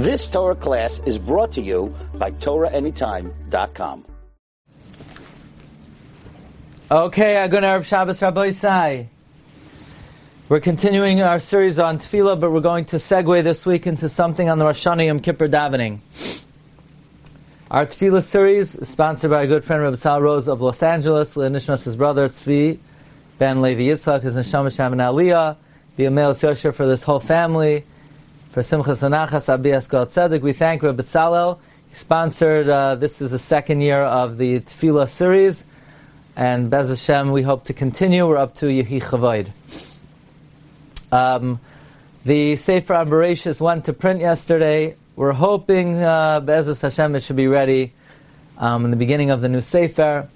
This Torah class is brought to you by TorahAnytime.com. Okay, Agun Arab Shabbos Rabbi Isai. We're continuing our series on Tefillah, but we're going to segue this week into something on the Rosh Hashanah Yom Kippur davening. Our Tefillah series is sponsored by a good friend Rabbi Sal Rose of Los Angeles, Lenishmas, his brother Tzvi, Ben Levi Yitzchak, his Neshama Sham and Aliyah, the Emel Yosher for this whole family, for Simchas Anachas Abi Eskel Tzedek. We thank Rabbi Tzalel. He sponsored, uh, this is the second year of the Tefillah series, and Bez Hashem, we hope to continue. We're up to Yehi Chavoid. Um, the Sefer Amberatius went to print yesterday. We're hoping, uh, Be'ezus Hashem, it should be ready um, in the beginning of the new Sefer.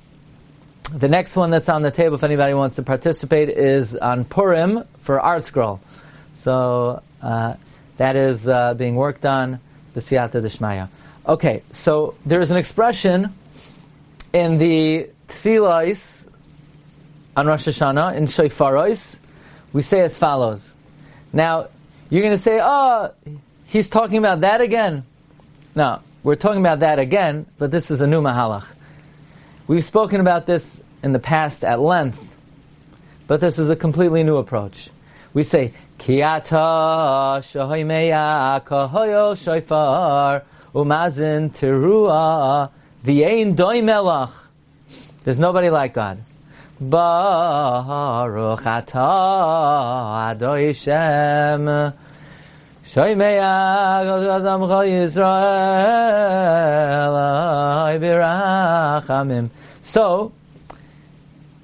The next one that's on the table, if anybody wants to participate, is on Purim for ArtScroll. So uh, that is uh, being worked on, the Siyata Dishmaya. Okay, so there is an expression in the Tefillahs on Rosh Hashanah, in Shofaros, we say as follows. Now, you're going to say, oh, he's talking about that again. No, we're talking about that again, but this is a new Mahalach. We've spoken about this in the past at length, but this is a completely new approach. We say, Kiata shahoimeya kahoyo shofar umazin terua v'yein doimelach. There's nobody like God. Baruch atah Adoi Shem Shoymei Azamcha Yisrael Birachamim So,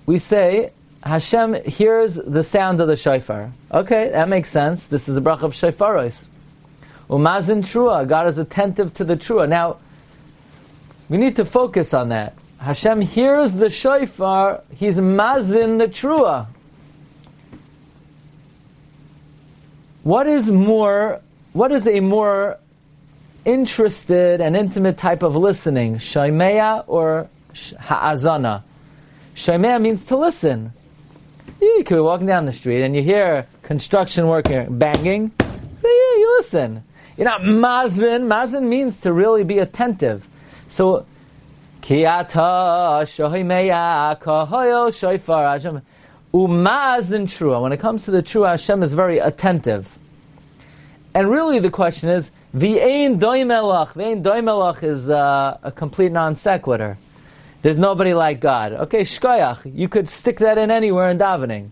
we say, Hashem hears the sound of the shofar. Okay, that makes sense. This is a brach of shofaros. Umazin trua. God is attentive to the trua. Now, we need to focus on that. Hashem hears the shofar, he's mazin the trua. What is more, what is a more interested and intimate type of listening? Shaimeya or ha'azana? Shaimeya means to listen. You could be walking down the street and you hear construction worker banging. You listen. You're not mazin. Mazin means to really be attentive. So Kiata shohimeya kahoyo shofar Hashem. Umazin trua. When it comes to the true, Hashem is very attentive. And really the question is, v'ein doimelach. V'ein doimelach is uh, a complete non sequitur. There's nobody like God. Okay, shkoyach. You could stick that in anywhere in davening.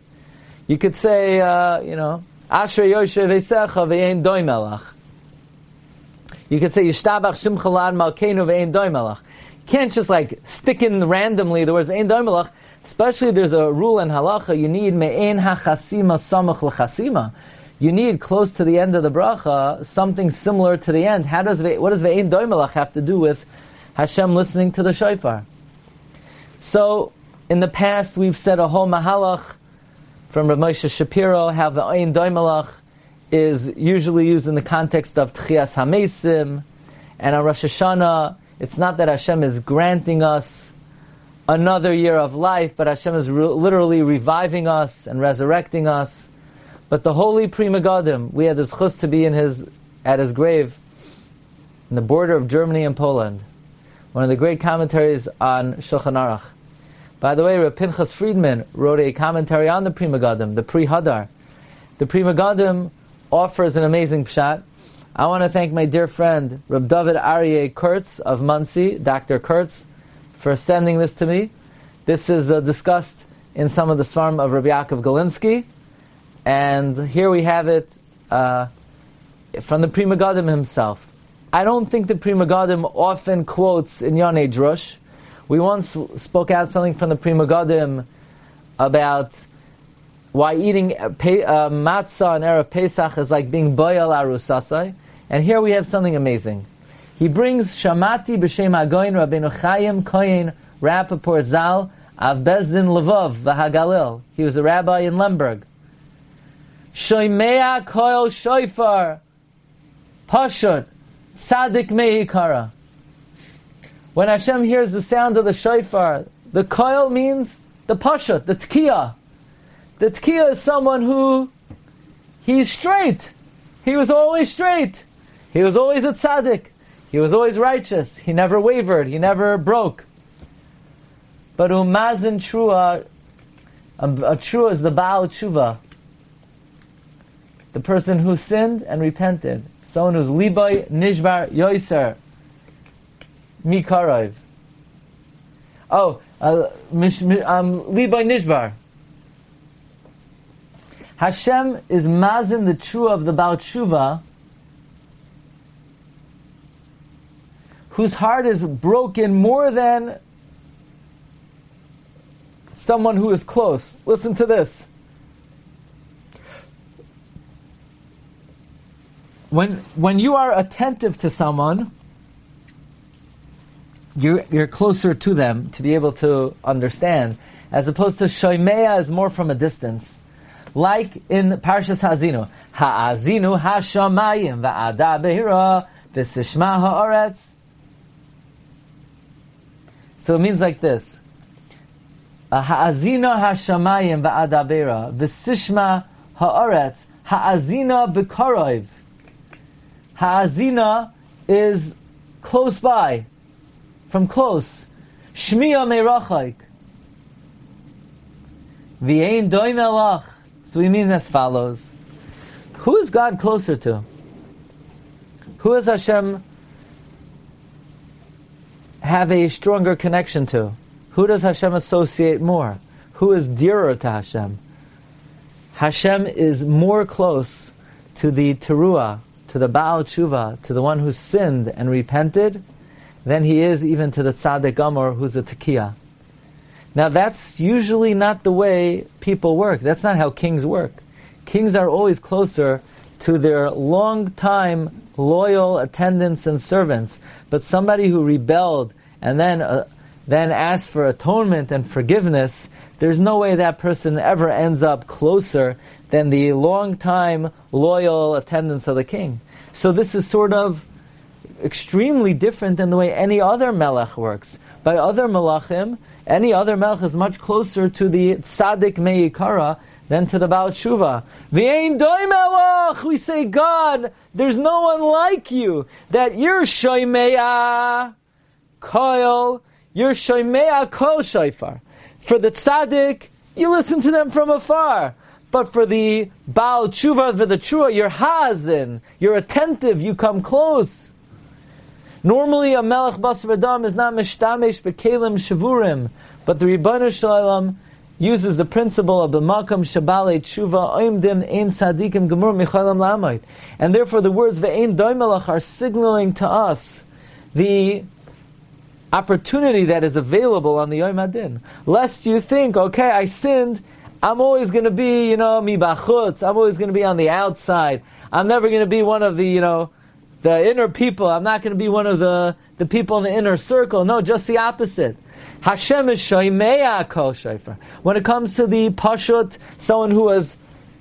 You could say, uh, you know, Asher Yoshev Esecha v'ein doimelach. You could say, Yishtabach Shimchalad Malkeinu v'ein doimelach can't just like stick in randomly the words Ein Doimelach. Especially there's a rule in halacha, you need me'en hachasima samach l'chasima. You need close to the end of the bracha something similar to the end. How does what does ve'en doimelach have to do with Hashem listening to the shofar? So in the past we've said a whole mahalach from Rav Moshe Shapiro how the ve'en doimelach is usually used in the context of tchias hamesim, and on Rosh Hashanah it's not that Hashem is granting us another year of life, but Hashem is re- literally reviving us and resurrecting us. But the holy Pri Megadim, we had the chus to be in his at his grave in the border of Germany and Poland. One of the great commentaries on Shulchan Aruch. By the way, Rav Pinchas Friedman wrote a commentary on the Pri Megadim, the Pri Hadar. The Pri Megadim offers an amazing pshat. I want to thank my dear friend, Reb David Aryeh Kurtz of Monsey, Dr. Kurtz, for sending this to me. This is uh, discussed in some of the Svarm of Rabbi Yaakov Galinsky. And here we have it uh, from the Pri Megadim himself. I don't think the Pri Megadim often quotes in Yonei Drush. We once spoke out something from the Pri Megadim about why eating uh, matzah on Erev Pesach is like being boyal arusasai. And here we have something amazing. He brings Shamati b'shem Hagoyin Rabbeinu Chaim Koyin Rappaport Zal of Bezdin Lvov v'Hagalil. He was a rabbi in Lemberg. Shoymea Koil Shoifar Pashut Tzadik Mehikara. When Hashem hears the sound of the shofar, the koil means the pashut, the tkiya. The tkiya is someone who he's straight. He was always straight. He was always a tzaddik. He was always righteous. He never wavered. He never broke. But umazin trua, um, a, a trua is the Baal tshuva. The person who sinned and repented. Someone who's liboy nishbar yoiser mikarov. Oh, uh, um, nishbar. Hashem is mazin the trua of the Baal tshuva whose heart is broken more than someone who is close. Listen to this. When, when you are attentive to someone, you're, you're closer to them to be able to understand, as opposed to shoimeya is more from a distance. Like in Parshas Ha'azinu, Ha'azinu ha'shamayim va'ada behira v'sishma ha'aretz so it means like this. Ha'azina hashamayim va'adabera v'sishma ha'aretz ha'azina b'karov. Ha'azina is close by, from close. Shmiya me'rachayk. V'yein doim elach. So he means as follows. Who is God closer to? Who is Hashem have a stronger connection to? Who does Hashem associate more? Who is dearer to Hashem? Hashem is more close to the Teruah, to the Baal Tshuva, to the one who sinned and repented, than he is even to the Tzaddik Amor who's a Tekiah. Now that's usually not the way people work. That's not how kings work. Kings are always closer to their long time loyal attendants and servants, but somebody who rebelled and then uh, then asked for atonement and forgiveness, there's no way that person ever ends up closer than the long time loyal attendants of the king. So this is sort of extremely different than the way any other melech works. By other melachim, any other melech is much closer to the tzaddik meikara than to the Baal Tshuva. V'ein doimelach, we say, God, there's no one like you, that you're shoimeah, koil, you're shoimeah kol shofar. For the tzaddik, you listen to them from afar. But for the Baal Tshuva, for the Tshuva, you're hazin, you're attentive, you come close. Normally, a Melech Basar is not mishtamesh bekelim shavurim, but the Ribbana Shalom uses the principle of the makam shabale tshuva oimdim ein sadikim gemur michalam lamayt. And therefore the words ve'ein doimelach are signaling to us the opportunity that is available on the Yom Adin. Lest you think, okay, I sinned, I'm always going to be, you know, mi bachutz, I'm always going to be on the outside. I'm never going to be one of the, you know, the inner people. I'm not going to be one of the, the people in the inner circle. No, just the opposite. Hashem is shoimeya kol shofar. When it comes to the pashut, someone who was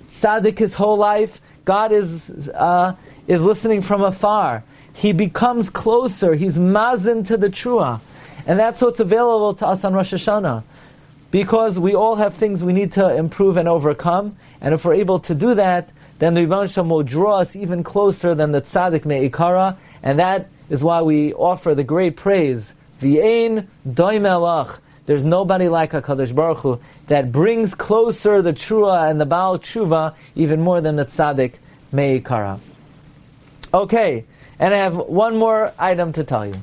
tzaddik his whole life, God is uh, is listening from afar. He becomes closer. He's mazin to the trua, and that's what's available to us on Rosh Hashanah. Because we all have things we need to improve and overcome, and if we're able to do that, then the Rebbe Shem will draw us even closer than the tzaddik me'ikara, and that is why we offer the great praise V'ein doimelach. There's nobody like HaKadosh Baruch Hu that brings closer the Trua and the Baal Tshuva even more than the Tzaddik Meikara. Okay, and I have one more item to tell you.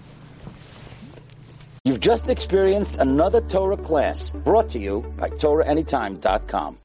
You've just experienced another Torah class brought to you by TorahAnytime.com.